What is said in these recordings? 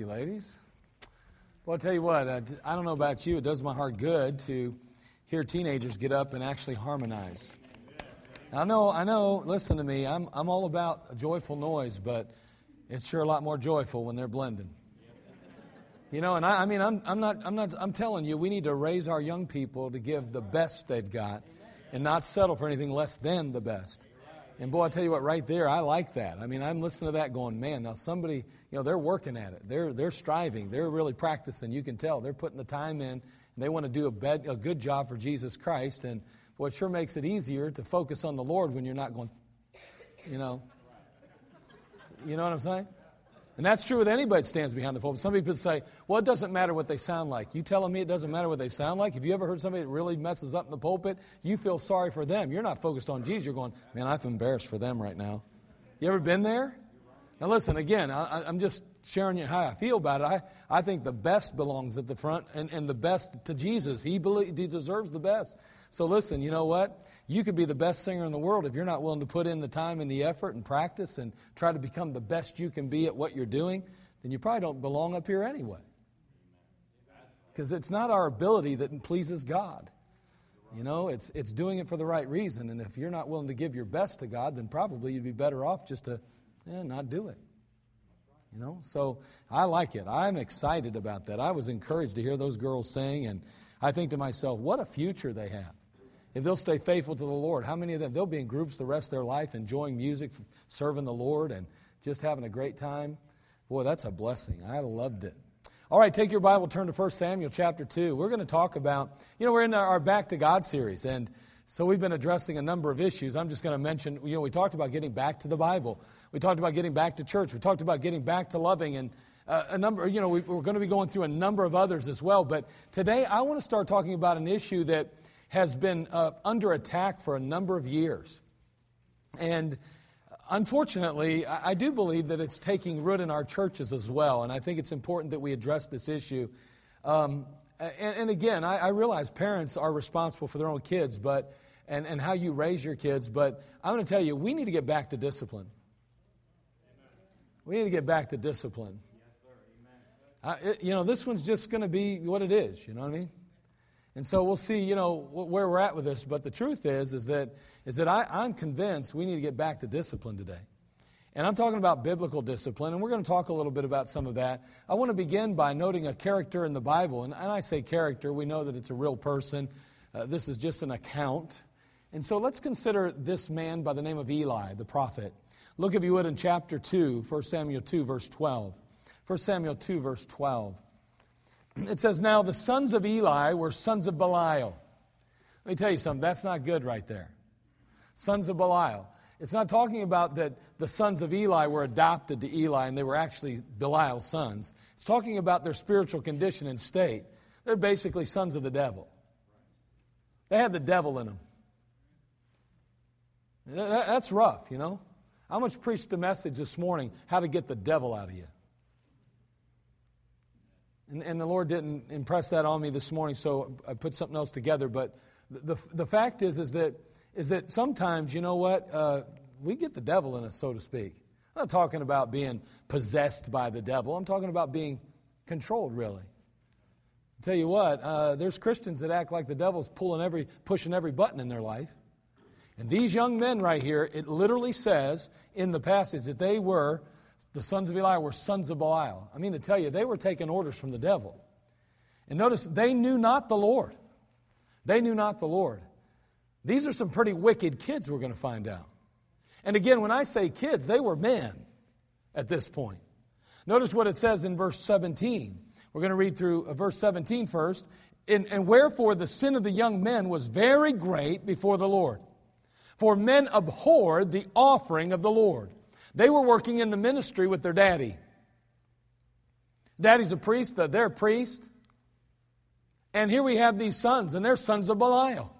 you, ladies. Well, I'll tell you what, uh, I don't know about you, it does my heart good to hear teenagers get up and actually harmonize. I know, I know, listen to me, I'm, I'm all about a joyful noise, but it's sure a lot more joyful when they're blending. You know, and I, I mean, I'm, I'm, not, I'm, not, I'm telling you, we need to raise our young people to give the best they've got and not settle for anything less than the best. And boy, I tell you what, right there, I like that. I mean, I'm listening to that going, man, now somebody, you know, they're working at it. They're, they're striving. They're really practicing. You can tell. They're putting the time in, and they want to do a, bed, a good job for Jesus Christ. And boy, it sure makes it easier to focus on the Lord when you're not going, you know. You know what I'm saying? And that's true with anybody that stands behind the pulpit. Some people say, well, it doesn't matter what they sound like. You telling me it doesn't matter what they sound like? Have you ever heard somebody that really messes up in the pulpit? You feel sorry for them. You're not focused on Jesus. You're going, man, I'm embarrassed for them right now. You ever been there? Now, listen, again, I, I'm just sharing you how I feel about it. I, I think the best belongs at the front and, and the best to Jesus. He, believe, he deserves the best. So, listen, you know what? You could be the best singer in the world if you're not willing to put in the time and the effort and practice and try to become the best you can be at what you're doing, then you probably don't belong up here anyway. Because it's not our ability that pleases God. You know, it's, it's doing it for the right reason. And if you're not willing to give your best to God, then probably you'd be better off just to eh, not do it. You know, so I like it. I'm excited about that. I was encouraged to hear those girls sing, and I think to myself, what a future they have. If they'll stay faithful to the Lord, how many of them? They'll be in groups the rest of their life, enjoying music, serving the Lord, and just having a great time. Boy, that's a blessing. I loved it. All right, take your Bible, turn to 1 Samuel chapter 2. We're going to talk about, you know, we're in our Back to God series, and so we've been addressing a number of issues. I'm just going to mention, you know, we talked about getting back to the Bible. We talked about getting back to church. We talked about getting back to loving and uh, a number, you know, we, we're going to be going through a number of others as well. But today I want to start talking about an issue that has been uh, under attack for a number of years. And unfortunately, I, I do believe that it's taking root in our churches as well. And I think it's important that we address this issue. Um, and, and, again, I, I, realize parents are responsible for their own kids, but and, and how you raise your kids. But I'm going to tell you, we need to get back to discipline. We need to get back to discipline. I, you know, this one's just going to be what it is. You know what I mean? And so we'll see, you know, where we're at with this. But the truth is, is that, is that I, I'm convinced we need to get back to discipline today. And I'm talking about biblical discipline, and we're going to talk a little bit about some of that. I want to begin by noting a character in the Bible. And, and I say character, we know that it's a real person. Uh, this is just an account. And so let's consider this man by the name of Eli, the prophet. Look, if you would, in chapter 2, 1 Samuel 2, verse 12. 1 Samuel 2, verse 12. It says, Now the sons of Eli were sons of Belial. Let me tell you something, that's not good right there. Sons of Belial. It's not talking about that the sons of Eli were adopted to Eli and they were actually Belial's sons. It's talking about their spiritual condition and state. They're basically sons of the devil. They had the devil in them. That's rough, you know. I much preached a message this morning how to get the devil out of you. And, and the Lord didn't impress that on me this morning, so I put something else together. But the, the fact is, is that is that sometimes, you know what, uh, we get the devil in us, so to speak. I'm not talking about being possessed by the devil, I'm talking about being controlled, really. I'll tell you what, uh, there's Christians that act like the devil's pulling every, pushing every button in their life. And these young men right here, it literally says in the passage that they were, the sons of Eli were sons of Belial. I mean to tell you, they were taking orders from the devil. And notice, they knew not the Lord. They knew not the Lord. These are some pretty wicked kids, we're going to find out. And again, when I say kids, they were men at this point. Notice what it says in verse 17. We're going to read through uh, verse 17 first. And, and wherefore the sin of the young men was very great before the Lord. For men abhorred the offering of the Lord. They were working in the ministry with their daddy. Daddy's a priest, they're a priest. And here we have these sons, and they're sons of Belial.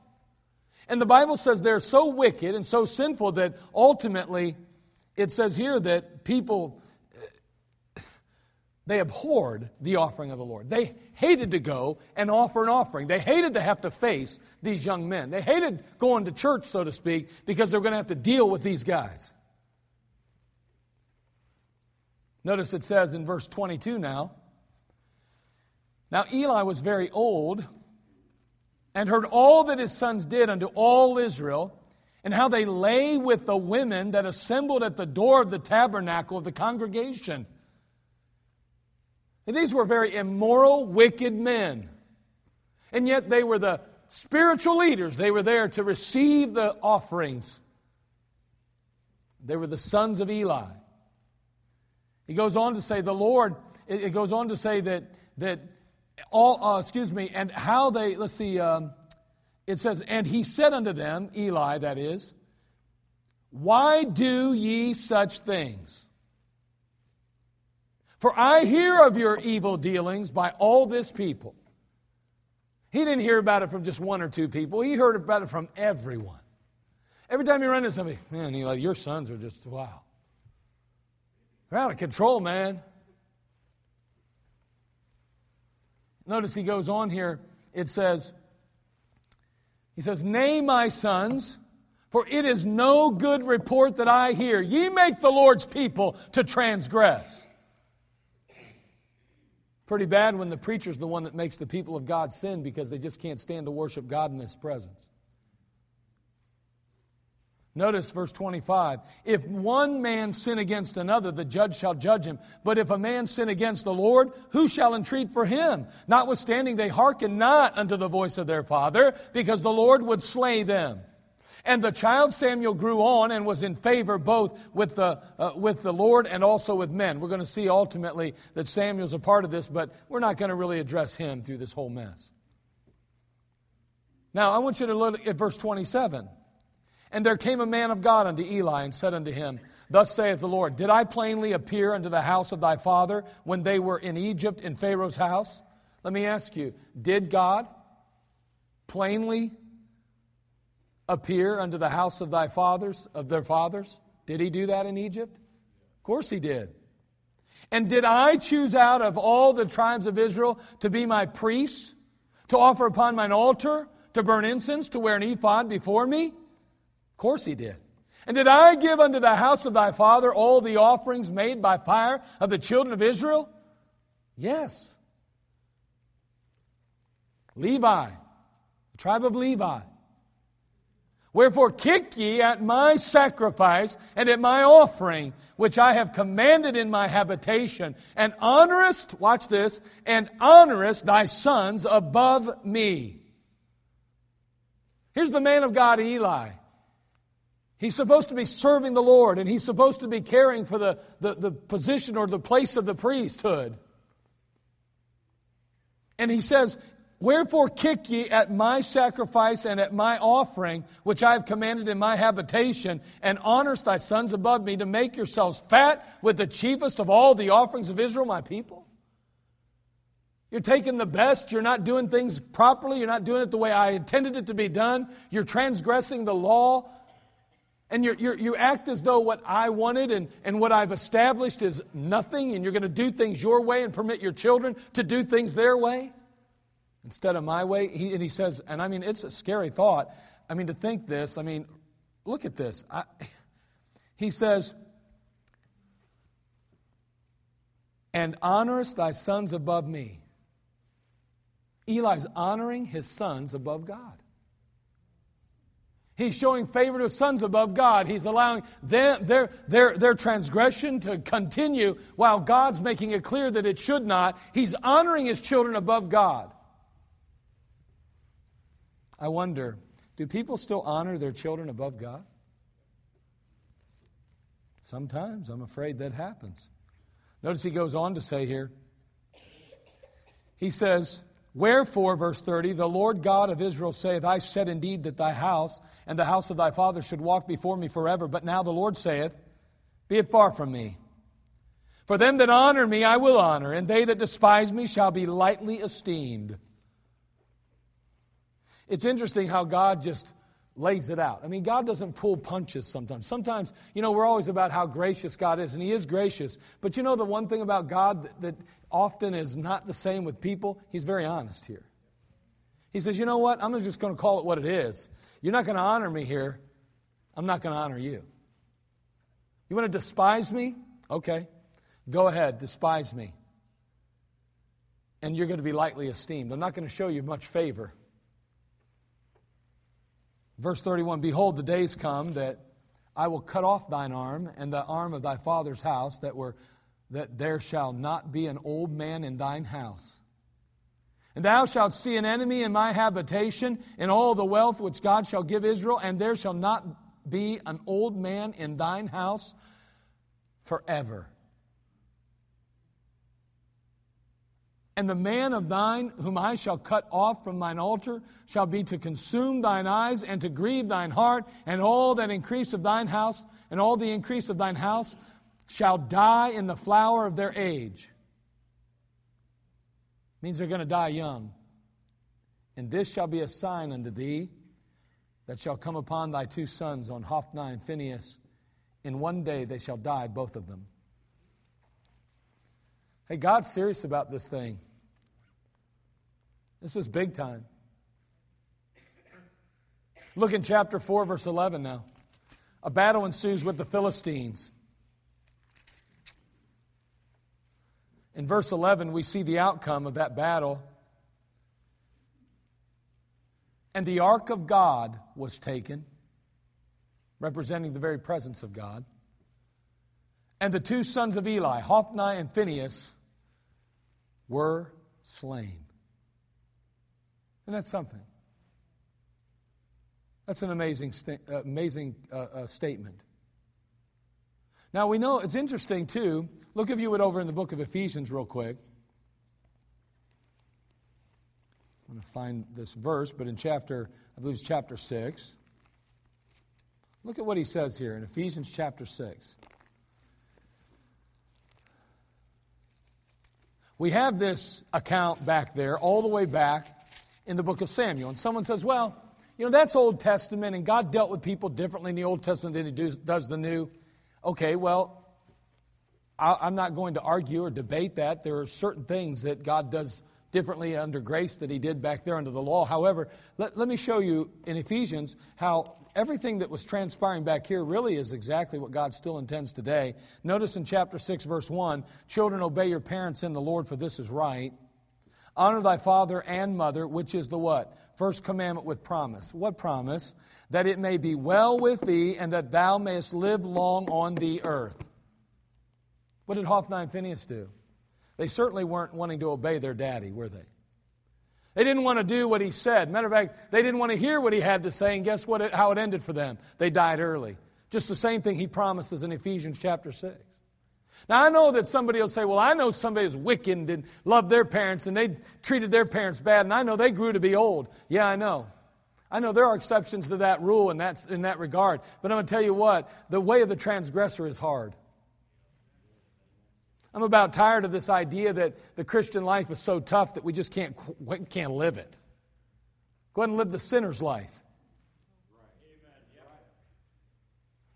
And the Bible says they're so wicked and so sinful that ultimately it says here that people eh, they abhorred the offering of the Lord. They hated to go and offer an offering. They hated to have to face these young men. They hated going to church, so to speak, because they're going to have to deal with these guys. Notice it says in verse 22 now. Now Eli was very old and heard all that his sons did unto all Israel, and how they lay with the women that assembled at the door of the tabernacle of the congregation. And these were very immoral, wicked men. And yet they were the spiritual leaders. They were there to receive the offerings. They were the sons of Eli. He goes on to say, the Lord, it goes on to say that, that all, uh, excuse me, and how they, let's see, um, it says, and he said unto them, Eli, that is, why do ye such things? For I hear of your evil dealings by all this people. He didn't hear about it from just one or two people, he heard about it from everyone. Every time you run into somebody, man, Eli, your sons are just, wow. They're out of control, man. Notice he goes on here. It says, he says, Nay, my sons, for it is no good report that I hear. Ye make the Lord's people to transgress. Pretty bad when the preacher's the one that makes the people of God sin because they just can't stand to worship God in His presence. Notice verse 25. If one man sin against another, the judge shall judge him. But if a man sin against the Lord, who shall entreat for him? Notwithstanding, they hearken not unto the voice of their father, because the Lord would slay them. And the child Samuel grew on and was in favor both with the, uh, with the Lord and also with men. We're going to see ultimately that Samuel's a part of this, but we're not going to really address him through this whole mess. Now, I want you to look at verse 27. And there came a man of God unto Eli and said unto him, Thus saith the Lord, Did I plainly appear unto the house of thy father when they were in Egypt in Pharaoh's house? Let me ask you, did God plainly appear unto the house of thy fathers, of their fathers? Did he do that in Egypt? Of course he did. And did I choose out of all the tribes of Israel to be my priests, to offer upon mine altar, to burn incense, to wear an ephod before me? Course he did. And did I give unto the house of thy father all the offerings made by fire of the children of Israel? Yes. Levi, the tribe of Levi. Wherefore, kick ye at my sacrifice and at my offering, which I have commanded in my habitation, and honorest, watch this, and honorest thy sons above me. Here's the man of God, Eli. He's supposed to be serving the Lord, and he's supposed to be caring for the, the, the position or the place of the priesthood. And he says, Wherefore kick ye at my sacrifice and at my offering, which I have commanded in my habitation, and honorest thy sons above me, to make yourselves fat with the chiefest of all the offerings of Israel, my people? You're taking the best. You're not doing things properly. You're not doing it the way I intended it to be done. You're transgressing the law. And you you act as though what I wanted and, and what I've established is nothing, and you're going to do things your way and permit your children to do things their way instead of my way. He, and he says, and I mean, it's a scary thought. I mean, to think this, I mean, look at this. I, he says, and honorest thy sons above me. Eli's honoring his sons above God. He's showing favor to sons above God. He's allowing their, their, their transgression to continue while God's making it clear that it should not. He's honoring his children above God. I wonder do people still honor their children above God? Sometimes I'm afraid that happens. Notice he goes on to say here, he says, Wherefore, verse 30, the Lord God of Israel saith, I said indeed that thy house and the house of thy father should walk before me forever. But now the Lord saith, Be it far from me. For them that honor me I will honor, and they that despise me shall be lightly esteemed. It's interesting how God just lays it out. I mean, God doesn't pull punches sometimes. Sometimes, you know, we're always about how gracious God is, and He is gracious. But you know, the one thing about God that, that often is not the same with people? He's very honest here. He says, you know what? I'm just going to call it what it is. You're not going to honor me here. I'm not going to honor you. You want to despise me? Okay. Go ahead, despise me. And you're going to be lightly esteemed. I'm not going to show you much favor. Verse 31 Behold, the days come that I will cut off thine arm and the arm of thy father's house, that, were, that there shall not be an old man in thine house. And thou shalt see an enemy in my habitation, in all the wealth which God shall give Israel, and there shall not be an old man in thine house forever. And the man of thine, whom I shall cut off from mine altar, shall be to consume thine eyes and to grieve thine heart, and all that increase of thine house, and all the increase of thine house shall die in the flower of their age. Means they're going to die young. And this shall be a sign unto thee that shall come upon thy two sons on Hophni and Phinehas. In one day they shall die, both of them. Hey, God's serious about this thing. This is big time. Look in chapter 4, verse 11 now. A battle ensues with the Philistines. In verse 11, we see the outcome of that battle. And the ark of God was taken, representing the very presence of God. And the two sons of Eli, Hophni and Phinehas, were slain. And that's something. That's an amazing, uh, amazing uh, uh, statement. Now we know it's interesting too. Look if you would over in the book of Ephesians real quick. I'm going to find this verse, but in chapter, I believe it's chapter 6. Look at what he says here in Ephesians chapter 6. We have this account back there, all the way back in the book of Samuel. And someone says, well, you know, that's Old Testament, and God dealt with people differently in the Old Testament than He does, the New. Okay, well, I'm not going to argue or debate that. There are certain things that God does differently under grace that he did back there under the law. However, let, let me show you in Ephesians how everything that was transpiring back here really is exactly what God still intends today. Notice in chapter 6, verse 1 Children, obey your parents in the Lord, for this is right. Honor thy father and mother, which is the what? First commandment with promise. What promise? That it may be well with thee and that thou mayest live long on the earth. What did Hophni and Phinehas do? They certainly weren't wanting to obey their daddy, were they? They didn't want to do what he said. Matter of fact, they didn't want to hear what he had to say, and guess what? It, how it ended for them? They died early. Just the same thing he promises in Ephesians chapter 6. Now, I know that somebody will say, Well, I know somebody who's wicked and didn't their parents and they treated their parents bad, and I know they grew to be old. Yeah, I know. I know there are exceptions to that rule in that, in that regard. But I'm going to tell you what the way of the transgressor is hard. I'm about tired of this idea that the Christian life is so tough that we just can't, can't live it. Go ahead and live the sinner's life.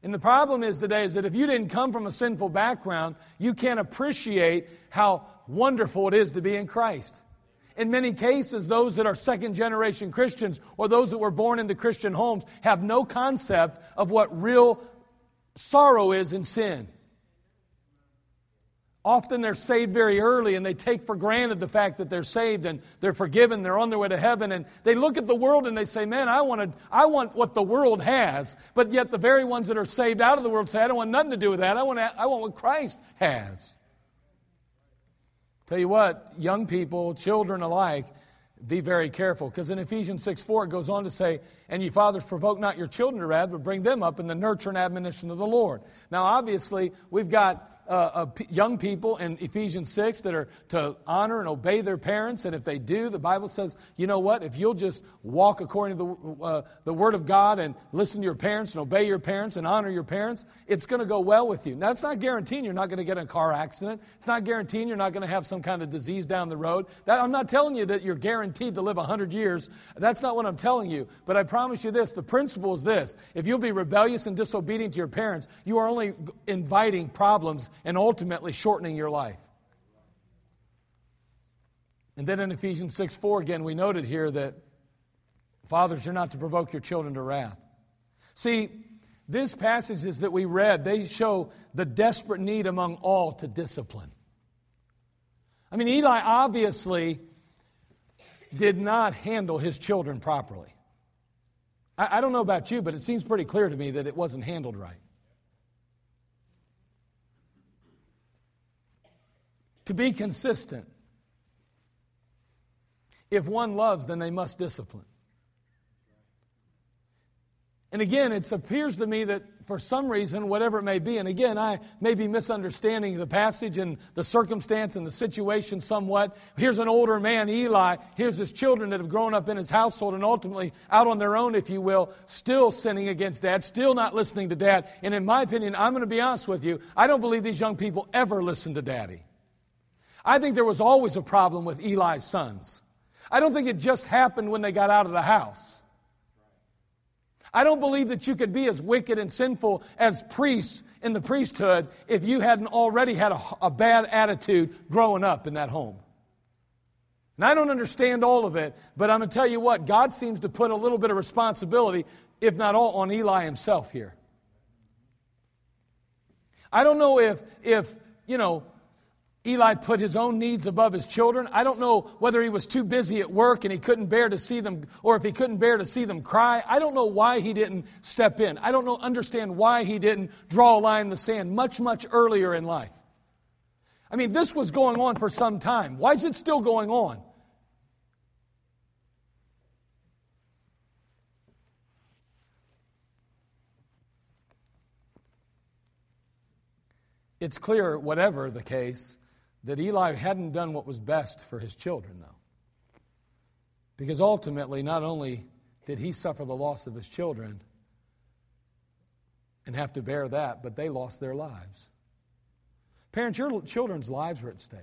And the problem is today is that if you didn't come from a sinful background, you can't appreciate how wonderful it is to be in Christ. In many cases, those that are second generation Christians or those that were born into Christian homes have no concept of what real sorrow is in sin. Often they're saved very early and they take for granted the fact that they're saved and they're forgiven, they're on their way to heaven, and they look at the world and they say, Man, I, wanted, I want what the world has. But yet the very ones that are saved out of the world say, I don't want nothing to do with that. I want, I want what Christ has. Tell you what, young people, children alike, be very careful. Because in Ephesians 6 4, it goes on to say, And ye fathers, provoke not your children to wrath, but bring them up in the nurture and admonition of the Lord. Now, obviously, we've got uh, uh, young people in Ephesians 6 that are to honor and obey their parents. And if they do, the Bible says, you know what? If you'll just walk according to the, uh, the Word of God and listen to your parents and obey your parents and honor your parents, it's going to go well with you. Now, it's not guaranteeing you're not going to get in a car accident. It's not guaranteeing you're not going to have some kind of disease down the road. That, I'm not telling you that you're guaranteed to live 100 years. That's not what I'm telling you. But I promise you this the principle is this if you'll be rebellious and disobedient to your parents, you are only inviting problems and ultimately shortening your life. And then in Ephesians 6 4, again, we noted here that fathers, you're not to provoke your children to wrath. See, these passages that we read, they show the desperate need among all to discipline. I mean, Eli obviously did not handle his children properly. I, I don't know about you, but it seems pretty clear to me that it wasn't handled right. To be consistent. If one loves, then they must discipline. And again, it appears to me that for some reason, whatever it may be, and again, I may be misunderstanding the passage and the circumstance and the situation somewhat. Here's an older man, Eli. Here's his children that have grown up in his household and ultimately out on their own, if you will, still sinning against dad, still not listening to dad. And in my opinion, I'm going to be honest with you, I don't believe these young people ever listen to daddy. I think there was always a problem with Eli's sons. I don't think it just happened when they got out of the house. I don't believe that you could be as wicked and sinful as priests in the priesthood if you hadn't already had a, a bad attitude growing up in that home. And I don't understand all of it, but I'm going to tell you what, God seems to put a little bit of responsibility, if not all, on Eli himself here. I don't know if, if you know, Eli put his own needs above his children. I don't know whether he was too busy at work and he couldn't bear to see them, or if he couldn't bear to see them cry. I don't know why he didn't step in. I don't know, understand why he didn't draw a line in the sand much, much earlier in life. I mean, this was going on for some time. Why is it still going on? It's clear, whatever the case, that Eli hadn't done what was best for his children, though. Because ultimately, not only did he suffer the loss of his children and have to bear that, but they lost their lives. Parents, your children's lives are at stake.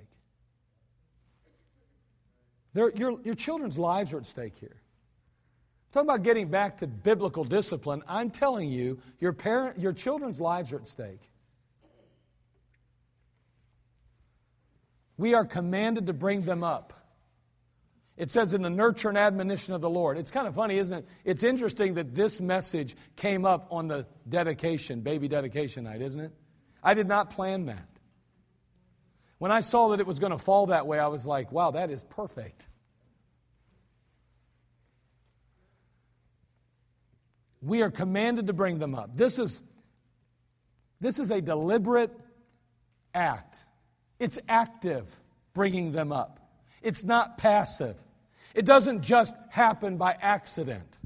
Their, your, your children's lives are at stake here. Talking about getting back to biblical discipline, I'm telling you, your, parent, your children's lives are at stake. We are commanded to bring them up. It says in the nurture and admonition of the Lord. It's kind of funny, isn't it? It's interesting that this message came up on the dedication, baby dedication night, isn't it? I did not plan that. When I saw that it was going to fall that way, I was like, wow, that is perfect. We are commanded to bring them up. This is, this is a deliberate act, it's active bringing them up, it's not passive. It doesn't just happen by accident.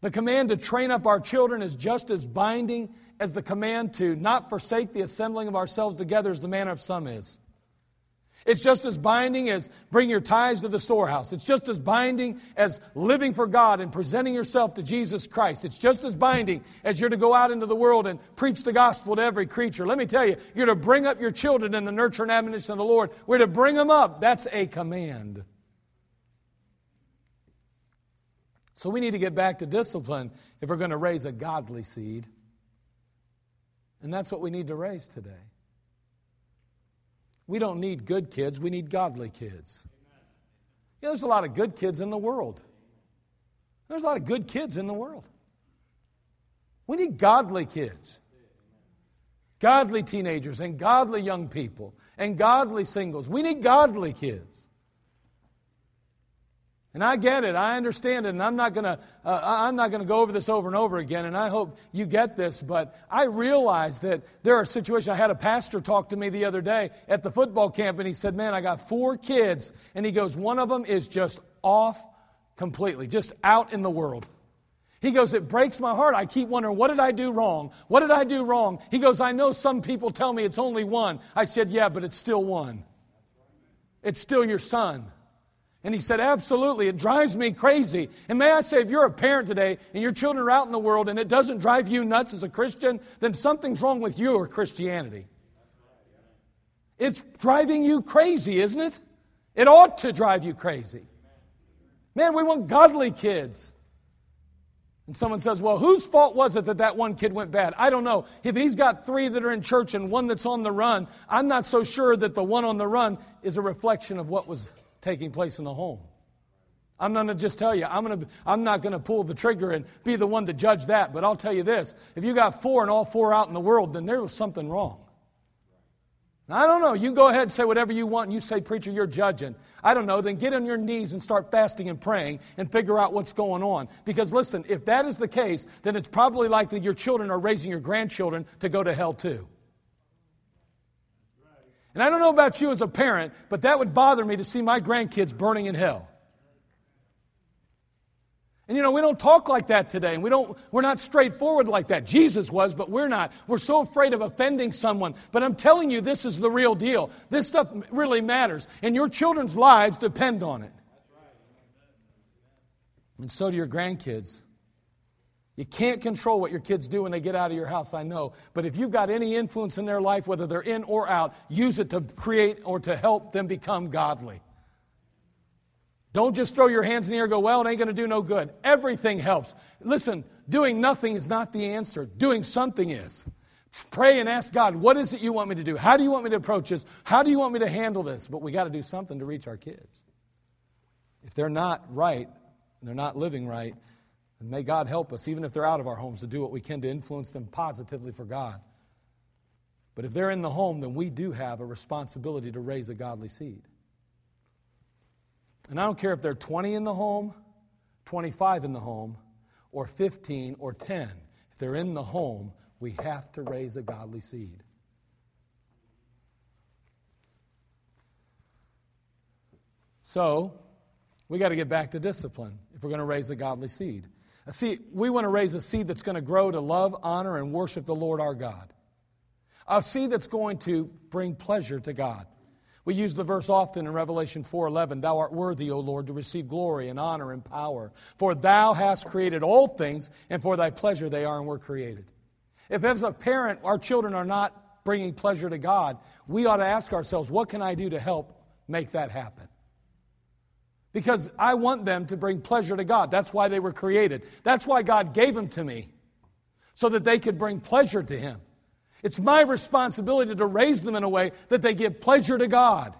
The command to train up our children is just as binding as the command to not forsake the assembling of ourselves together as the manner of some is. It's just as binding as bring your tithes to the storehouse. It's just as binding as living for God and presenting yourself to Jesus Christ. It's just as binding as you're to go out into the world and preach the gospel to every creature. Let me tell you, you're to bring up your children in the nurture and admonition of the Lord. We're to bring them up. That's a command. So we need to get back to discipline if we're going to raise a godly seed. And that's what we need to raise today. We don't need good kids, we need godly kids. Yeah, there's a lot of good kids in the world. There's a lot of good kids in the world. We need godly kids, godly teenagers, and godly young people, and godly singles. We need godly kids. And I get it, I understand it, and I'm not gonna uh, I'm not gonna go over this over and over again. And I hope you get this, but I realize that there are situations. I had a pastor talk to me the other day at the football camp, and he said, "Man, I got four kids," and he goes, "One of them is just off completely, just out in the world." He goes, It breaks my heart. I keep wondering, what did I do wrong? What did I do wrong? He goes, I know some people tell me it's only one. I said, Yeah, but it's still one. It's still your son. And he said, Absolutely, it drives me crazy. And may I say, if you're a parent today and your children are out in the world and it doesn't drive you nuts as a Christian, then something's wrong with you or Christianity. It's driving you crazy, isn't it? It ought to drive you crazy. Man, we want godly kids. And someone says, Well, whose fault was it that that one kid went bad? I don't know. If he's got three that are in church and one that's on the run, I'm not so sure that the one on the run is a reflection of what was taking place in the home. I'm not going to just tell you, I'm, to, I'm not going to pull the trigger and be the one to judge that, but I'll tell you this if you got four and all four out in the world, then there was something wrong. I don't know. You go ahead and say whatever you want, and you say, Preacher, you're judging. I don't know. Then get on your knees and start fasting and praying and figure out what's going on. Because listen, if that is the case, then it's probably likely your children are raising your grandchildren to go to hell too. And I don't know about you as a parent, but that would bother me to see my grandkids burning in hell. And you know, we don't talk like that today, and we don't, we're not straightforward like that. Jesus was, but we're not. We're so afraid of offending someone. But I'm telling you, this is the real deal. This stuff really matters, and your children's lives depend on it. And so do your grandkids. You can't control what your kids do when they get out of your house, I know. But if you've got any influence in their life, whether they're in or out, use it to create or to help them become godly. Don't just throw your hands in the air and go, well, it ain't going to do no good. Everything helps. Listen, doing nothing is not the answer, doing something is. Pray and ask God, what is it you want me to do? How do you want me to approach this? How do you want me to handle this? But we got to do something to reach our kids. If they're not right, they're not living right, and may God help us, even if they're out of our homes, to do what we can to influence them positively for God. But if they're in the home, then we do have a responsibility to raise a godly seed. And I don't care if they're 20 in the home, 25 in the home, or 15 or 10. If they're in the home, we have to raise a godly seed. So, we got to get back to discipline if we're going to raise a godly seed. See, we want to raise a seed that's going to grow to love, honor, and worship the Lord our God. A seed that's going to bring pleasure to God. We use the verse often in Revelation 4:11, "Thou art worthy, O Lord, to receive glory and honor and power, for thou hast created all things, and for thy pleasure they are and were created." If as a parent our children are not bringing pleasure to God, we ought to ask ourselves, what can I do to help make that happen? Because I want them to bring pleasure to God. That's why they were created. That's why God gave them to me, so that they could bring pleasure to Him. It's my responsibility to raise them in a way that they give pleasure to God.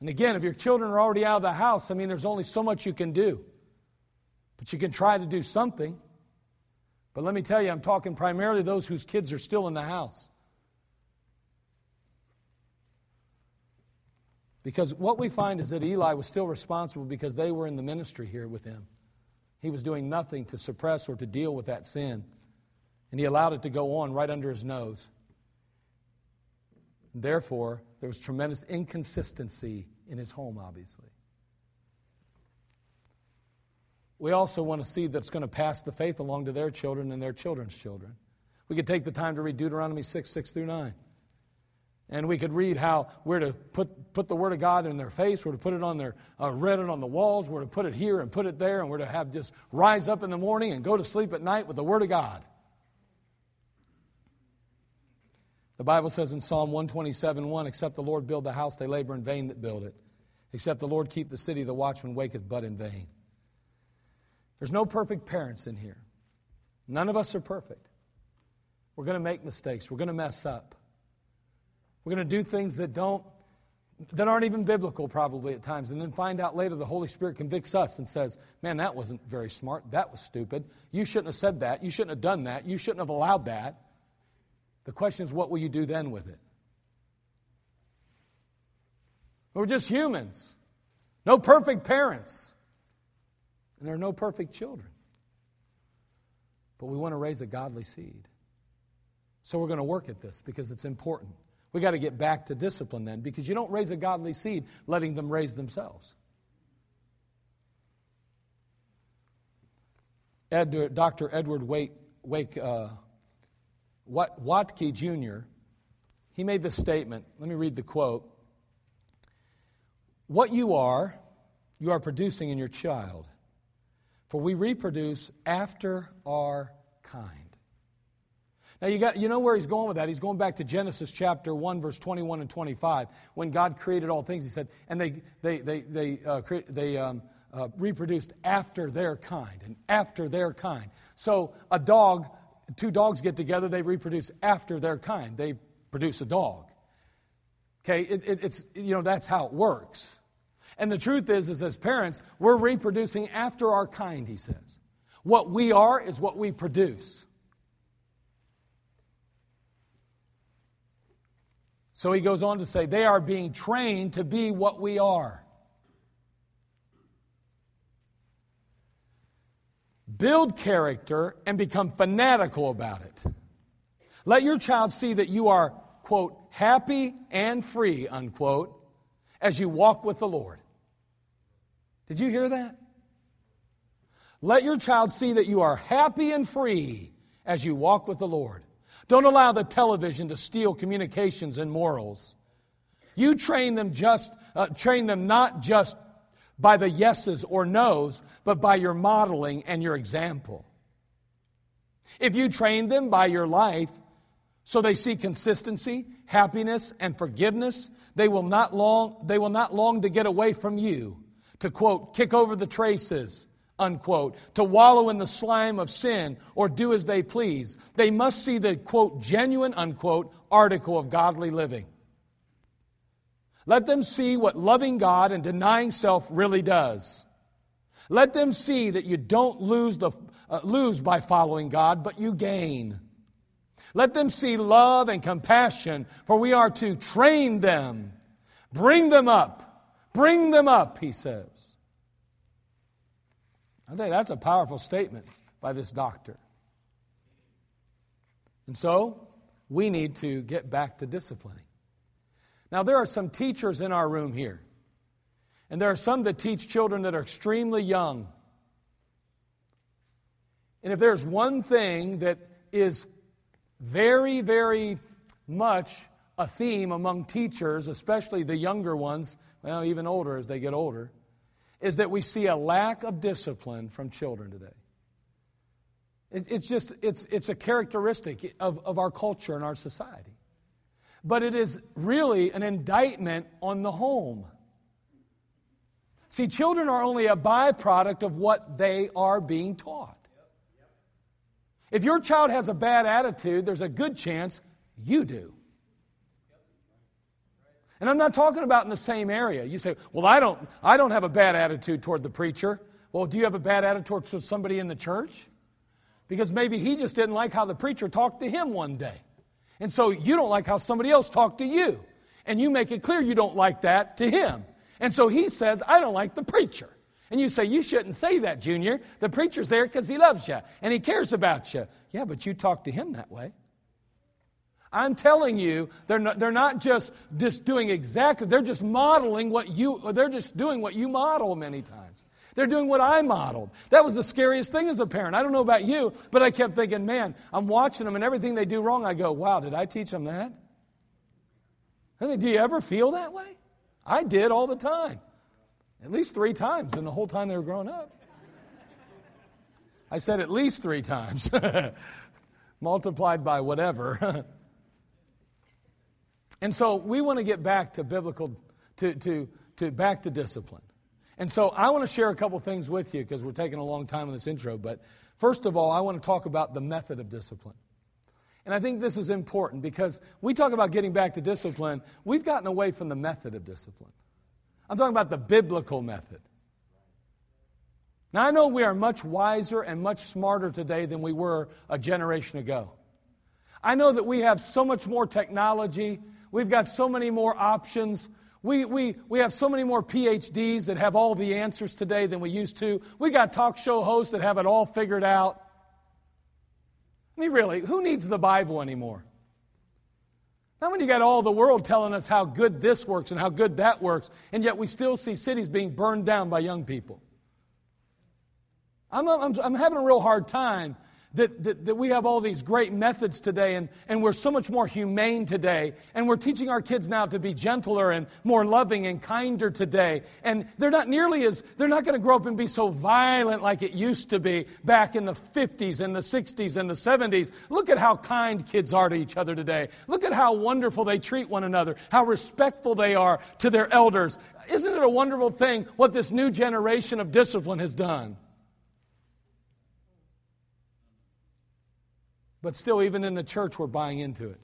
And again, if your children are already out of the house, I mean, there's only so much you can do. But you can try to do something. But let me tell you, I'm talking primarily those whose kids are still in the house. Because what we find is that Eli was still responsible because they were in the ministry here with him. He was doing nothing to suppress or to deal with that sin. And he allowed it to go on right under his nose. Therefore, there was tremendous inconsistency in his home, obviously. We also want to see that's going to pass the faith along to their children and their children's children. We could take the time to read Deuteronomy 6, 6 through 9. And we could read how we're to put, put the Word of God in their face, we're to put it on their, uh, read it on the walls, we're to put it here and put it there, and we're to have just rise up in the morning and go to sleep at night with the Word of God. The Bible says in Psalm 127 1, Except the Lord build the house, they labor in vain that build it. Except the Lord keep the city, the watchman waketh but in vain. There's no perfect parents in here. None of us are perfect. We're going to make mistakes. We're going to mess up. We're going to do things that don't that aren't even biblical probably at times and then find out later the Holy Spirit convicts us and says, "Man, that wasn't very smart. That was stupid. You shouldn't have said that. You shouldn't have done that. You shouldn't have allowed that." The question is, what will you do then with it? We're just humans. No perfect parents. And there are no perfect children. But we want to raise a godly seed. So we're going to work at this because it's important. We got to get back to discipline then because you don't raise a godly seed letting them raise themselves. Ed, Dr. Edward Wake, Wake uh, Watke Jr., he made this statement. Let me read the quote. What you are, you are producing in your child, for we reproduce after our kind. Now you got you know where he's going with that. He's going back to Genesis chapter 1 verse 21 and 25 when God created all things he said and they they they they uh, they um, uh, reproduced after their kind and after their kind. So a dog two dogs get together, they reproduce after their kind. They produce a dog. Okay, it, it, it's, you know, that's how it works. And the truth is, is as parents, we're reproducing after our kind, he says. What we are is what we produce. So he goes on to say, they are being trained to be what we are. Build character and become fanatical about it. Let your child see that you are, quote, happy and free, unquote, as you walk with the Lord. Did you hear that? Let your child see that you are happy and free as you walk with the Lord. Don't allow the television to steal communications and morals. You train them just uh, train them not just by the yeses or nos, but by your modeling and your example. If you train them by your life so they see consistency, happiness, and forgiveness, they will not long, they will not long to get away from you, to quote, kick over the traces, unquote, to wallow in the slime of sin or do as they please. They must see the quote, genuine, unquote, article of godly living. Let them see what loving God and denying self really does. Let them see that you don't lose, the, uh, lose by following God, but you gain. Let them see love and compassion, for we are to train them, bring them up, bring them up, he says. I think that's a powerful statement by this doctor. And so, we need to get back to disciplining. Now, there are some teachers in our room here, and there are some that teach children that are extremely young. And if there's one thing that is very, very much a theme among teachers, especially the younger ones, well, even older as they get older, is that we see a lack of discipline from children today. It's just, it's, it's a characteristic of, of our culture and our society but it is really an indictment on the home. See, children are only a byproduct of what they are being taught. If your child has a bad attitude, there's a good chance you do. And I'm not talking about in the same area. You say, well, I don't, I don't have a bad attitude toward the preacher. Well, do you have a bad attitude towards somebody in the church? Because maybe he just didn't like how the preacher talked to him one day. And so you don't like how somebody else talked to you. And you make it clear you don't like that to him. And so he says, I don't like the preacher. And you say, You shouldn't say that, Junior. The preacher's there because he loves you and he cares about you. Yeah, but you talk to him that way. I'm telling you, they're not, they're not just, just doing exactly, they're just modeling what you, they're just doing what you model many times. They're doing what I modeled. That was the scariest thing as a parent. I don't know about you, but I kept thinking, man, I'm watching them and everything they do wrong, I go, wow, did I teach them that? I think, do you ever feel that way? I did all the time. At least three times in the whole time they were growing up. I said at least three times, multiplied by whatever. and so we want to get back to biblical, to, to, to back to discipline. And so I want to share a couple things with you because we're taking a long time on this intro. But first of all, I want to talk about the method of discipline. And I think this is important because we talk about getting back to discipline. We've gotten away from the method of discipline. I'm talking about the biblical method. Now, I know we are much wiser and much smarter today than we were a generation ago. I know that we have so much more technology, we've got so many more options. We, we, we have so many more PhDs that have all the answers today than we used to. We got talk show hosts that have it all figured out. I mean, really, who needs the Bible anymore? Not when you got all the world telling us how good this works and how good that works, and yet we still see cities being burned down by young people. I'm, I'm, I'm having a real hard time that, that, that we have all these great methods today and, and we're so much more humane today. And we're teaching our kids now to be gentler and more loving and kinder today. And they're not nearly as, they're not going to grow up and be so violent like it used to be back in the 50s and the 60s and the 70s. Look at how kind kids are to each other today. Look at how wonderful they treat one another, how respectful they are to their elders. Isn't it a wonderful thing what this new generation of discipline has done? But still, even in the church, we're buying into it.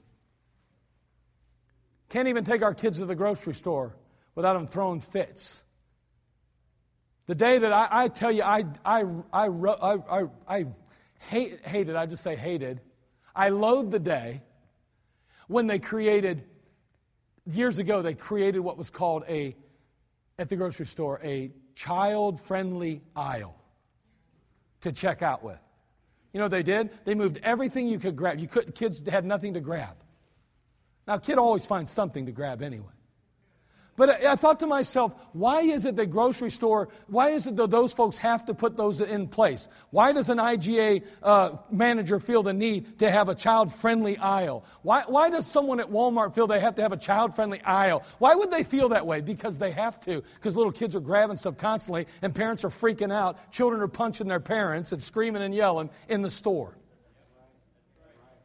Can't even take our kids to the grocery store without them throwing fits. The day that I, I tell you, I, I, I, I, I hate, hated, I just say hated, I loathe the day when they created, years ago, they created what was called a, at the grocery store, a child friendly aisle to check out with. You know what they did? They moved everything you could grab. You could kids had nothing to grab. Now, kid always finds something to grab anyway. But I thought to myself, why is it the grocery store, why is it that those folks have to put those in place? Why does an IGA uh, manager feel the need to have a child friendly aisle? Why, why does someone at Walmart feel they have to have a child friendly aisle? Why would they feel that way? Because they have to, because little kids are grabbing stuff constantly and parents are freaking out. Children are punching their parents and screaming and yelling in the store.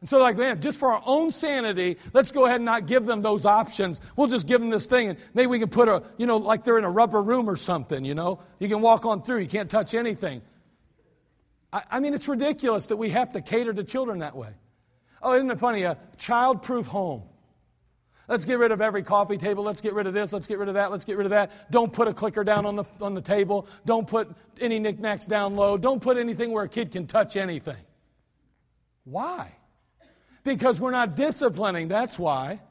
And so, like, man, just for our own sanity, let's go ahead and not give them those options. We'll just give them this thing, and maybe we can put a, you know, like they're in a rubber room or something, you know? You can walk on through, you can't touch anything. I, I mean, it's ridiculous that we have to cater to children that way. Oh, isn't it funny? A child proof home. Let's get rid of every coffee table. Let's get rid of this. Let's get rid of that. Let's get rid of that. Don't put a clicker down on the, on the table. Don't put any knickknacks down low. Don't put anything where a kid can touch anything. Why? Because we're not disciplining, that's why.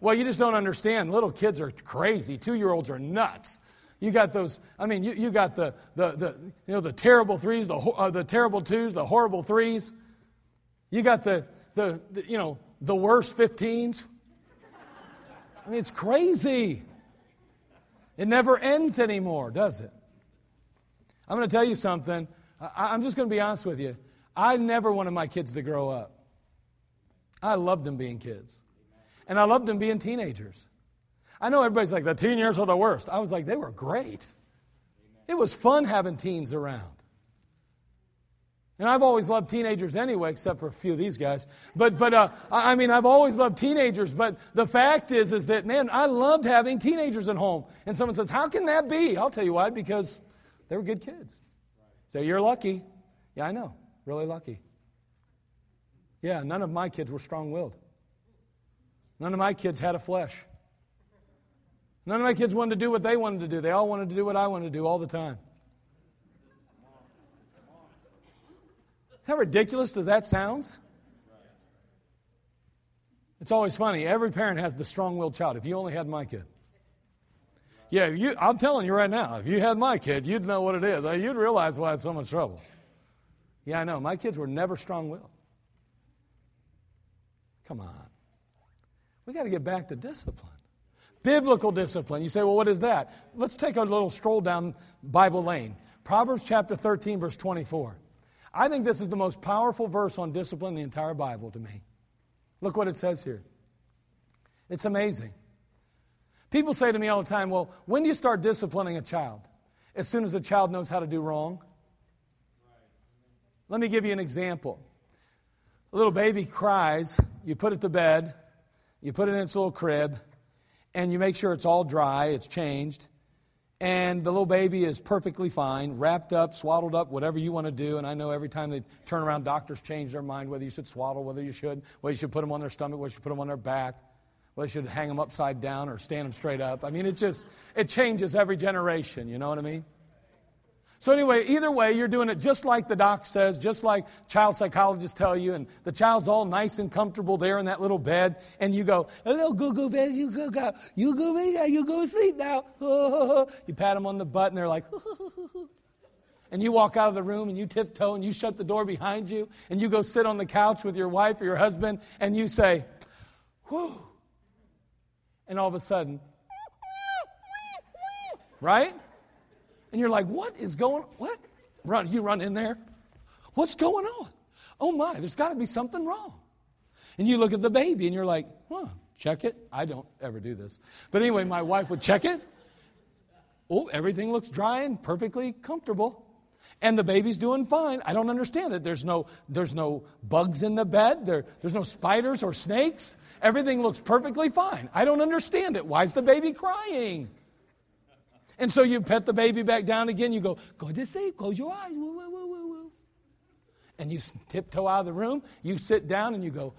Well, you just don't understand. Little kids are crazy. Two year olds are nuts. You got those, I mean, you, you got the, the, the, you know, the terrible threes, the, uh, the terrible twos, the horrible threes. You got the, the, the, you know, the worst 15s. I mean, it's crazy. It never ends anymore, does it? I'm going to tell you something. I, I'm just going to be honest with you. I never wanted my kids to grow up. I loved them being kids. And I loved them being teenagers. I know everybody's like, the teen years were the worst. I was like, they were great. It was fun having teens around. And I've always loved teenagers anyway, except for a few of these guys. But, but uh, I mean, I've always loved teenagers. But the fact is, is that, man, I loved having teenagers at home. And someone says, how can that be? I'll tell you why, because they were good kids. So you're lucky. Yeah, I know. Really lucky. Yeah, none of my kids were strong willed. None of my kids had a flesh. None of my kids wanted to do what they wanted to do. They all wanted to do what I wanted to do all the time. How ridiculous does that sound? It's always funny. Every parent has the strong willed child. If you only had my kid. Yeah, you, I'm telling you right now, if you had my kid, you'd know what it is. You'd realize why it's so much trouble. Yeah, I know. My kids were never strong willed. Come on. We got to get back to discipline. Biblical discipline. You say, well, what is that? Let's take a little stroll down Bible lane. Proverbs chapter 13, verse 24. I think this is the most powerful verse on discipline in the entire Bible to me. Look what it says here. It's amazing. People say to me all the time, well, when do you start disciplining a child? As soon as the child knows how to do wrong? Let me give you an example. A little baby cries, you put it to bed, you put it in its little crib, and you make sure it's all dry, it's changed, and the little baby is perfectly fine, wrapped up, swaddled up, whatever you want to do. And I know every time they turn around, doctors change their mind whether you should swaddle, whether you should, whether you should put them on their stomach, whether you should put them on their back, whether you should hang them upside down or stand them straight up. I mean, it's just, it changes every generation, you know what I mean? So, anyway, either way, you're doing it just like the doc says, just like child psychologists tell you, and the child's all nice and comfortable there in that little bed, and you go, Hello, go, go, bed, you go, go, you go, you go sleep now. You pat them on the butt, and they're like, and you walk out of the room, and you tiptoe, and you shut the door behind you, and you go sit on the couch with your wife or your husband, and you say, Whew. And all of a sudden, right? And you're like, what is going on? What? Run, you run in there. What's going on? Oh my, there's got to be something wrong. And you look at the baby and you're like, huh, check it. I don't ever do this. But anyway, my wife would check it. Oh, everything looks dry and perfectly comfortable. And the baby's doing fine. I don't understand it. There's no, there's no bugs in the bed. There, there's no spiders or snakes. Everything looks perfectly fine. I don't understand it. Why is the baby crying? And so you pet the baby back down again. You go, go to sleep, close your eyes. Woo, woo, woo, And you tiptoe out of the room. You sit down and you go,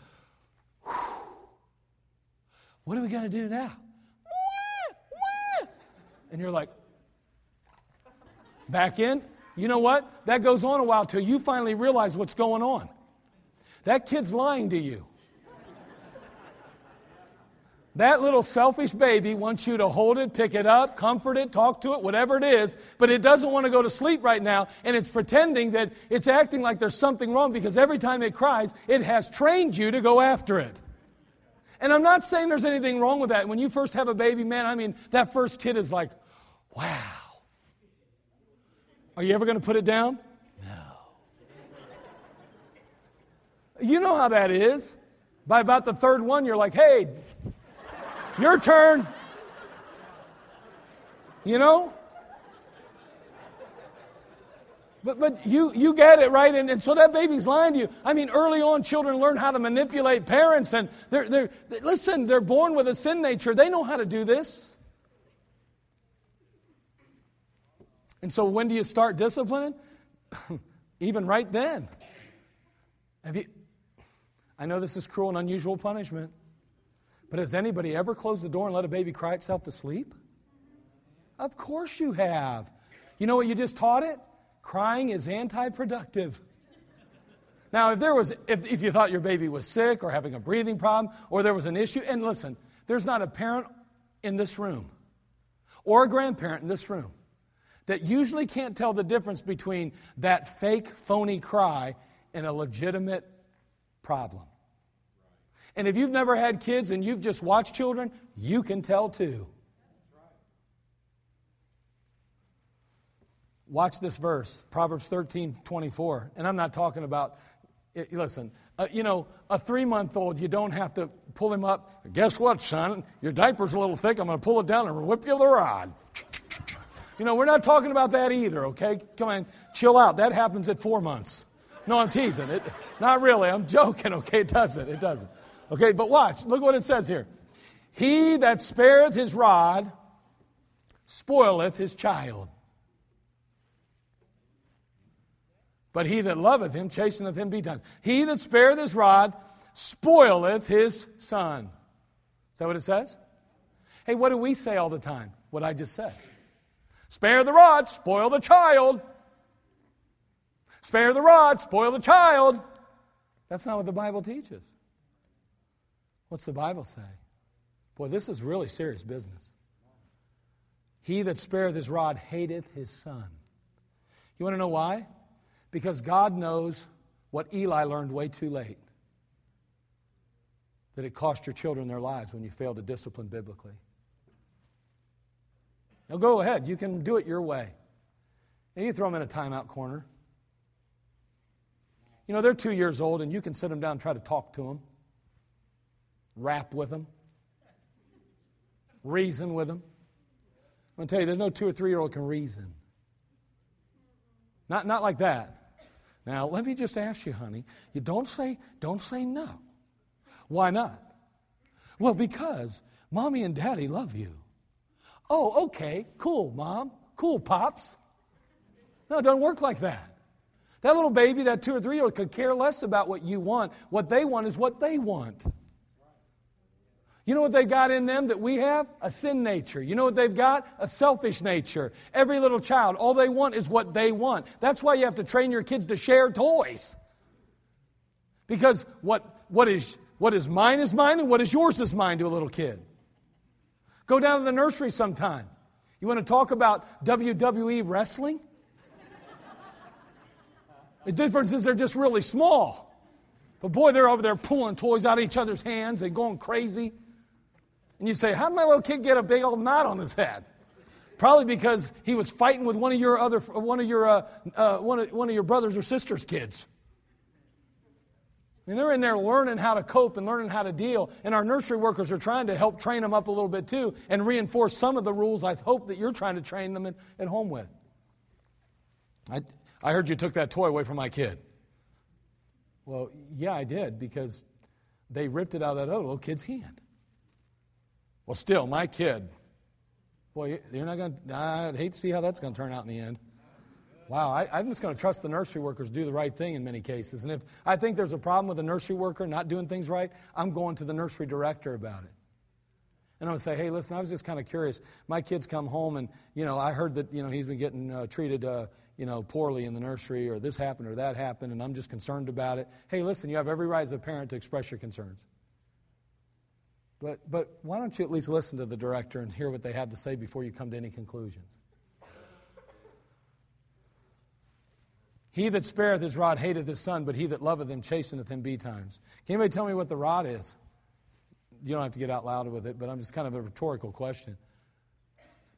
what are we going to do now? And you're like, back in. You know what? That goes on a while till you finally realize what's going on. That kid's lying to you. That little selfish baby wants you to hold it, pick it up, comfort it, talk to it, whatever it is, but it doesn't want to go to sleep right now, and it's pretending that it's acting like there's something wrong because every time it cries, it has trained you to go after it. And I'm not saying there's anything wrong with that. When you first have a baby, man, I mean, that first kid is like, wow. Are you ever going to put it down? No. You know how that is. By about the third one, you're like, hey, your turn. You know? But, but you, you get it, right? And, and so that baby's lying to you. I mean, early on, children learn how to manipulate parents. And they're, they're, listen, they're born with a sin nature. They know how to do this. And so when do you start disciplining? Even right then. Have you, I know this is cruel and unusual punishment. But has anybody ever closed the door and let a baby cry itself to sleep? Of course you have. You know what you just taught it? Crying is anti productive. Now, if there was, if, if you thought your baby was sick or having a breathing problem or there was an issue, and listen, there's not a parent in this room or a grandparent in this room that usually can't tell the difference between that fake, phony cry and a legitimate problem. And if you've never had kids and you've just watched children, you can tell too. Watch this verse, Proverbs 13 24. And I'm not talking about, eh, listen, uh, you know, a three month old, you don't have to pull him up. Guess what, son? Your diaper's a little thick. I'm going to pull it down and whip you with a rod. You know, we're not talking about that either, okay? Come on, chill out. That happens at four months. No, I'm teasing. It, not really. I'm joking, okay? It doesn't. It doesn't. Okay, but watch. Look what it says here. He that spareth his rod spoileth his child. But he that loveth him chasteneth him betimes. He that spareth his rod spoileth his son. Is that what it says? Hey, what do we say all the time? What I just said. Spare the rod, spoil the child. Spare the rod, spoil the child. That's not what the Bible teaches. What's the Bible say? Boy, this is really serious business. He that spareth his rod hateth his son. You want to know why? Because God knows what Eli learned way too late that it cost your children their lives when you fail to discipline biblically. Now go ahead, you can do it your way. And you throw them in a timeout corner. You know, they're two years old, and you can sit them down and try to talk to them, rap with them, reason with them. I'm going to tell you, there's no two or three year old can reason. Not, not like that. Now, let me just ask you, honey, you don't say, don't say no. Why not? Well, because mommy and daddy love you. Oh, okay, cool, mom. Cool, pops. No, it doesn't work like that. That little baby, that two or three year old, could care less about what you want. What they want is what they want. You know what they got in them that we have? A sin nature. You know what they've got? A selfish nature. Every little child, all they want is what they want. That's why you have to train your kids to share toys. Because what, what, is, what is mine is mine, and what is yours is mine to a little kid. Go down to the nursery sometime. You want to talk about WWE wrestling? The difference is they're just really small. But boy, they're over there pulling toys out of each other's hands and going crazy. And you say, How did my little kid get a big old knot on his head? Probably because he was fighting with one of your other, one of your, uh, uh, one, of, one of your brothers or sisters' kids. And they're in there learning how to cope and learning how to deal. And our nursery workers are trying to help train them up a little bit too and reinforce some of the rules I hope that you're trying to train them in, at home with. I, I heard you took that toy away from my kid. Well, yeah, I did because they ripped it out of that other little kid's hand. Well, still, my kid, boy, you're not going to, I'd hate to see how that's going to turn out in the end. Wow, I, am just going to trust the nursery workers do the right thing in many cases. And if I think there's a problem with a nursery worker not doing things right, I'm going to the nursery director about it. And I'm going to say, hey, listen, I was just kind of curious. My kids come home and, you know, I heard that, you know, he's been getting uh, treated, uh, you know, poorly in the nursery or this happened or that happened and I'm just concerned about it. Hey, listen, you have every right as a parent to express your concerns. But, but why don't you at least listen to the director and hear what they have to say before you come to any conclusions? He that spareth his rod hateth his son, but he that loveth him chasteneth him betimes. Can anybody tell me what the rod is? You don't have to get out loud with it, but I'm just kind of a rhetorical question.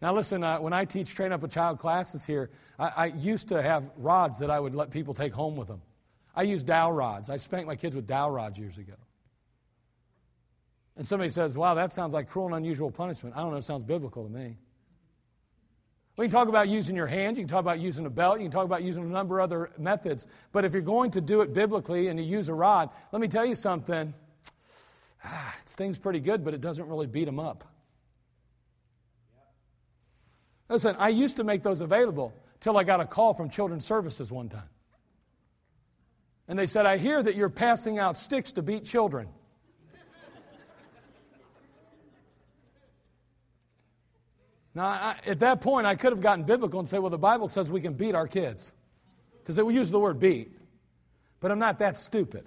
Now, listen, uh, when I teach train up a child classes here, I, I, used to have rods that I would let people take home with them. I used dowel rods. I spanked my kids with dowel rods years ago. And somebody says, wow, that sounds like cruel and unusual punishment. I don't know, it sounds biblical to me. We can talk about using your hands, you can talk about using a belt, you can talk about using a number of other methods. But if you're going to do it biblically and you use a rod, let me tell you something. Ah, it stings pretty good, but it doesn't really beat them up. Listen, I used to make those available till I got a call from Children's Services one time. And they said, I hear that you're passing out sticks to beat children. Now, I, at that point, I could have gotten biblical and say, well, the Bible says we can beat our kids. Because we use the word beat. But I'm not that stupid.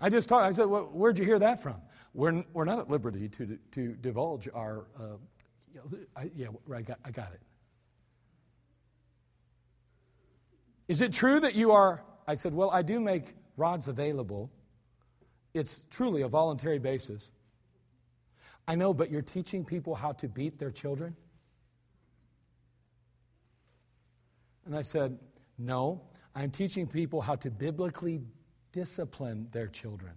I just talked, I said, well, where'd you hear that from? We're, we're not at liberty to, to divulge our. Uh, I, yeah, I got, I got it. Is it true that you are? I said, well, I do make rods available. It's truly a voluntary basis. I know, but you're teaching people how to beat their children? And I said, No, I'm teaching people how to biblically discipline their children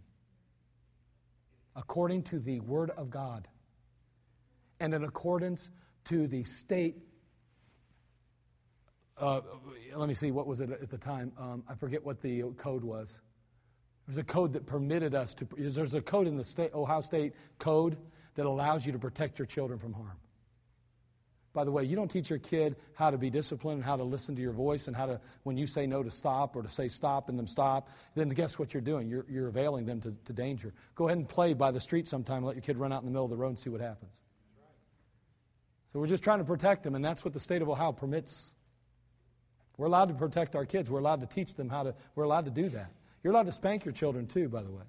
according to the Word of God and in accordance to the state. Uh, let me see, what was it at the time? Um, I forget what the code was. There's a code that permitted us to, there's a code in the state, Ohio State Code that allows you to protect your children from harm. By the way, you don't teach your kid how to be disciplined, and how to listen to your voice, and how to, when you say no, to stop or to say stop and them stop, then guess what you're doing? You're, you're availing them to, to danger. Go ahead and play by the street sometime and let your kid run out in the middle of the road and see what happens. So we're just trying to protect them, and that's what the state of Ohio permits. We're allowed to protect our kids. We're allowed to teach them how to, we're allowed to do that. You're allowed to spank your children too, by the way.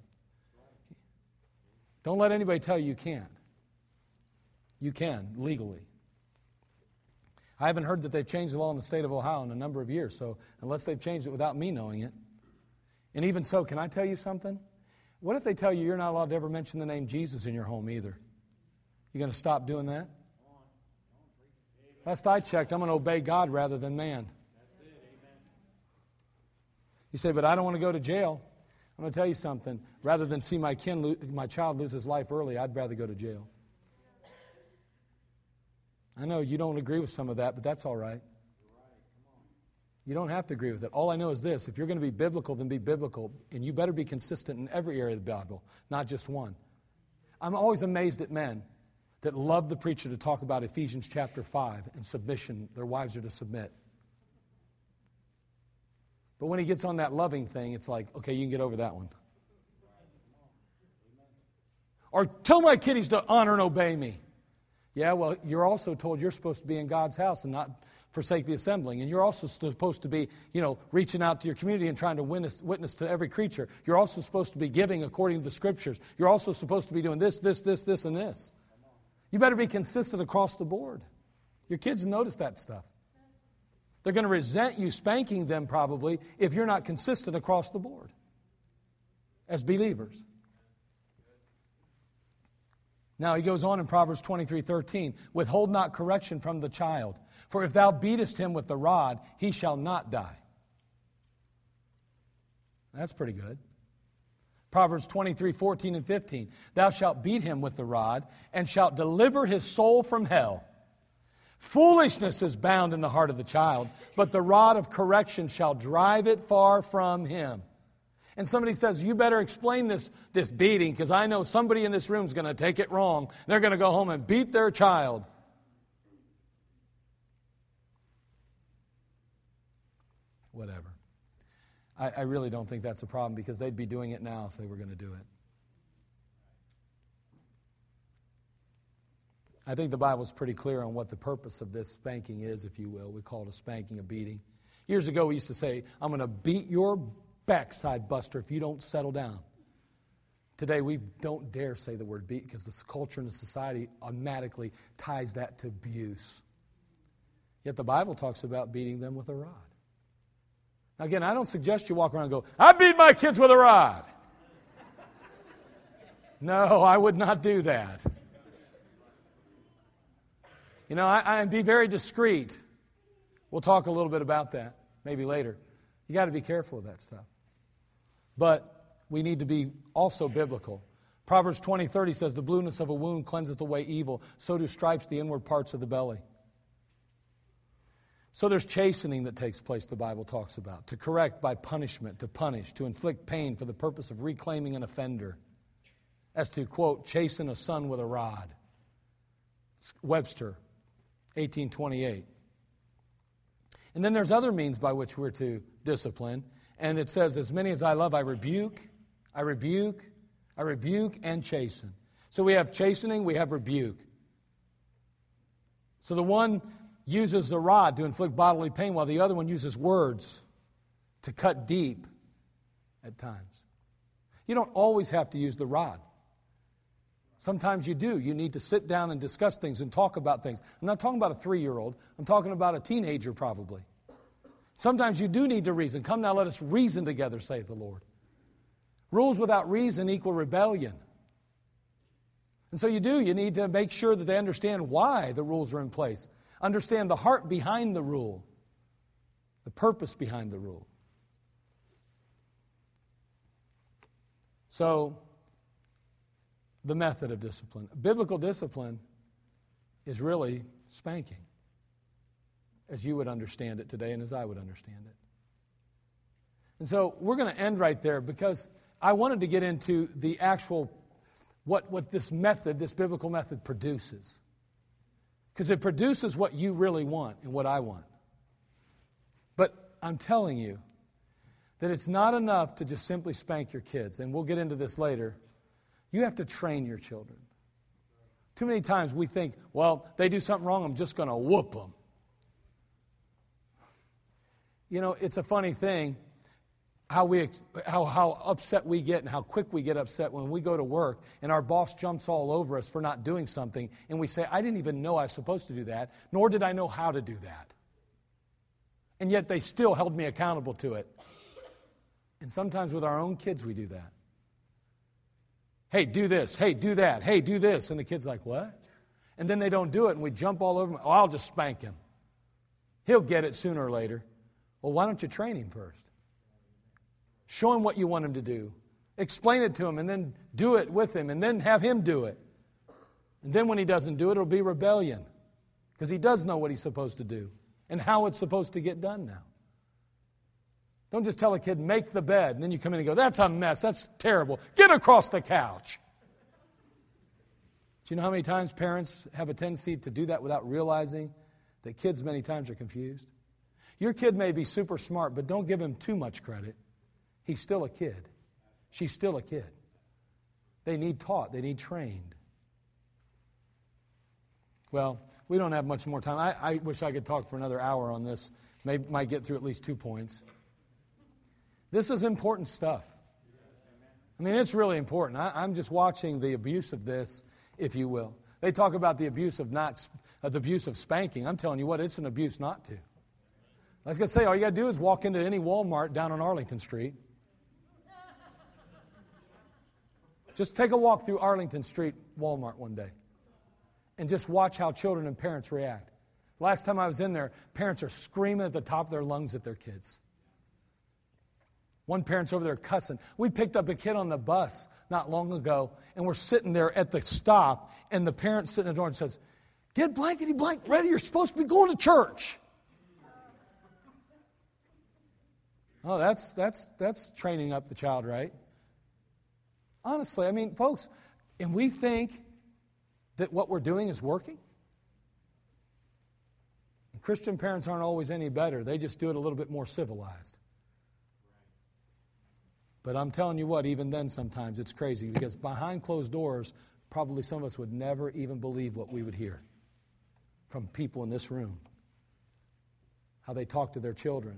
Don't let anybody tell you you can't. You can, legally. I haven't heard that they've changed the law in the state of Ohio in a number of years, so unless they've changed it without me knowing it. And even so, can I tell you something? What if they tell you you're not allowed to ever mention the name Jesus in your home either? You going to stop doing that? Last I checked, I'm going to obey God rather than man. You say, but I don't want to go to jail. I'm going to tell you something. Rather than see my kin, my child lose his life early, I'd rather go to jail. I know you don't agree with some of that, but that's all right. You don't have to agree with it. All I know is this if you're going to be biblical, then be biblical. And you better be consistent in every area of the Bible, not just one. I'm always amazed at men that love the preacher to talk about Ephesians chapter 5 and submission. Their wives are to submit. But when he gets on that loving thing, it's like, okay, you can get over that one. Or tell my kiddies to honor and obey me. Yeah, well, you're also told you're supposed to be in God's house and not forsake the assembling. And you're also supposed to be, you know, reaching out to your community and trying to witness, witness to every creature. You're also supposed to be giving according to the scriptures. You're also supposed to be doing this, this, this, this, and this. You better be consistent across the board. Your kids notice that stuff. They're going to resent you spanking them probably if you're not consistent across the board as believers. Now he goes on in Proverbs 23 13, withhold not correction from the child, for if thou beatest him with the rod, he shall not die. That's pretty good. Proverbs 23 14 and 15, thou shalt beat him with the rod, and shalt deliver his soul from hell. Foolishness is bound in the heart of the child, but the rod of correction shall drive it far from him and somebody says, You better explain this, this beating because I know somebody in this room is going to take it wrong. They're going to go home and beat their child. Whatever. I, I really don't think that's a problem because they'd be doing it now if they were going to do it. I think the Bible's pretty clear on what the purpose of this spanking is, if you will. We call it a spanking, a beating. Years ago, we used to say, I'm going to beat your backside buster if you don't settle down. Today, we don't dare say the word beat because this culture and the society automatically ties that to abuse. Yet the Bible talks about beating them with a rod. Now, again, I don't suggest you walk around and go, I beat my kids with a rod. no, I would not do that. You know, I, I be very discreet. We'll talk a little bit about that maybe later. You got to be careful with that stuff. But we need to be also biblical. Proverbs 20, 30 says, The blueness of a wound cleanseth away evil, so do stripes the inward parts of the belly. So there's chastening that takes place, the Bible talks about. To correct by punishment, to punish, to inflict pain for the purpose of reclaiming an offender. As to, quote, chasten a son with a rod. It's Webster, 1828. And then there's other means by which we're to discipline. And it says, As many as I love, I rebuke, I rebuke, I rebuke, and chasten. So we have chastening, we have rebuke. So the one uses the rod to inflict bodily pain, while the other one uses words to cut deep at times. You don't always have to use the rod. Sometimes you do. You need to sit down and discuss things and talk about things. I'm not talking about a three year old, I'm talking about a teenager, probably. Sometimes you do need to reason. Come now, let us reason together, saith the Lord. Rules without reason equal rebellion. And so you do, you need to make sure that they understand why the rules are in place, understand the heart behind the rule, the purpose behind the rule. So, the method of discipline. Biblical discipline is really spanking as you would understand it today and as I would understand it. And so we're going to end right there because I wanted to get into the actual what, what this method, this biblical method, produces. because it produces what you really want and what I want. But I'm telling you that it's not enough to just simply spank your kids, and we'll get into this later. You have to train your children. Too many times we think, well, they do something wrong, I'm just going to whoop them. You know, it's a funny thing how, we, how, how upset we get and how quick we get upset when we go to work and our boss jumps all over us for not doing something and we say, I didn't even know I was supposed to do that, nor did I know how to do that. And yet they still held me accountable to it. And sometimes with our own kids, we do that. Hey, do this. Hey, do that. Hey, do this. And the kid's like, what? And then they don't do it, and we jump all over them. Oh, I'll just spank him. He'll get it sooner or later. Well, why don't you train him first? Show him what you want him to do. Explain it to him, and then do it with him, and then have him do it. And then when he doesn't do it, it'll be rebellion because he does know what he's supposed to do and how it's supposed to get done now. Don't just tell a kid, make the bed, and then you come in and go, that's a mess, that's terrible. Get across the couch. Do you know how many times parents have a tendency to do that without realizing that kids many times are confused? Your kid may be super smart, but don't give him too much credit. He's still a kid. She's still a kid. They need taught, they need trained. Well, we don't have much more time. I, I wish I could talk for another hour on this. Maybe might get through at least two points. This is important stuff. I mean, it's really important. I, am just watching the abuse of this, if you will. They talk about the abuse of not, uh, the abuse of spanking. I'm telling you what, it's an abuse not to. I was going to say, all you got to do is walk into any Walmart down on Arlington Street. Just take a walk through Arlington Street Walmart one day and just watch how children and parents react. Last time I was in there, parents are screaming at the top of their lungs at their kids. One parent's over there cussing. We picked up a kid on the bus not long ago, and we're sitting there at the stop, and the parent sitting at the door and says, Get blankety blank ready, you're supposed to be going to church. Oh, that's, that's, that's training up the child, right? Honestly, I mean, folks, and we think that what we're doing is working. Christian parents aren't always any better, they just do it a little bit more civilized. But I'm telling you what, even then, sometimes it's crazy because behind closed doors, probably some of us would never even believe what we would hear from people in this room. How they talk to their children,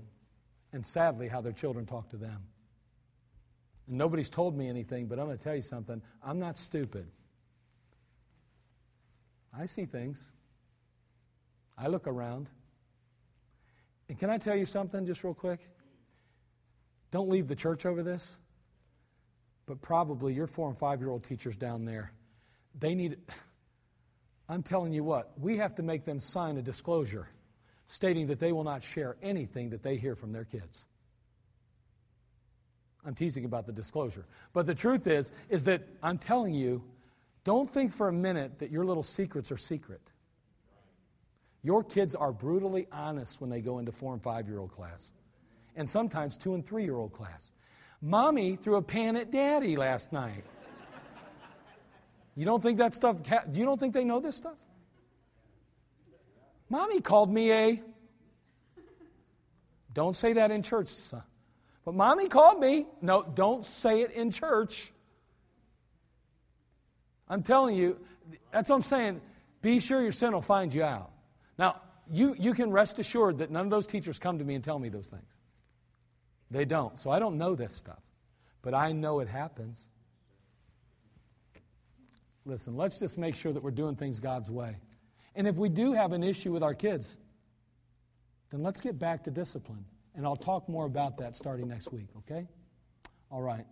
and sadly, how their children talk to them. And nobody's told me anything, but I'm going to tell you something. I'm not stupid. I see things, I look around. And can I tell you something just real quick? Don't leave the church over this, but probably your four and five year old teachers down there, they need. I'm telling you what, we have to make them sign a disclosure stating that they will not share anything that they hear from their kids. I'm teasing about the disclosure. But the truth is, is that I'm telling you, don't think for a minute that your little secrets are secret. Your kids are brutally honest when they go into four and five year old class, and sometimes two and three year old class. Mommy threw a pan at daddy last night. You don't think that stuff, you don't think they know this stuff? Mommy called me a. Don't say that in church, son. But mommy called me. No, don't say it in church. I'm telling you, that's what I'm saying. Be sure your sin will find you out. Now, you, you can rest assured that none of those teachers come to me and tell me those things. They don't. So I don't know this stuff. But I know it happens. Listen, let's just make sure that we're doing things God's way. And if we do have an issue with our kids, then let's get back to discipline. And I'll talk more about that starting next week, okay? All right.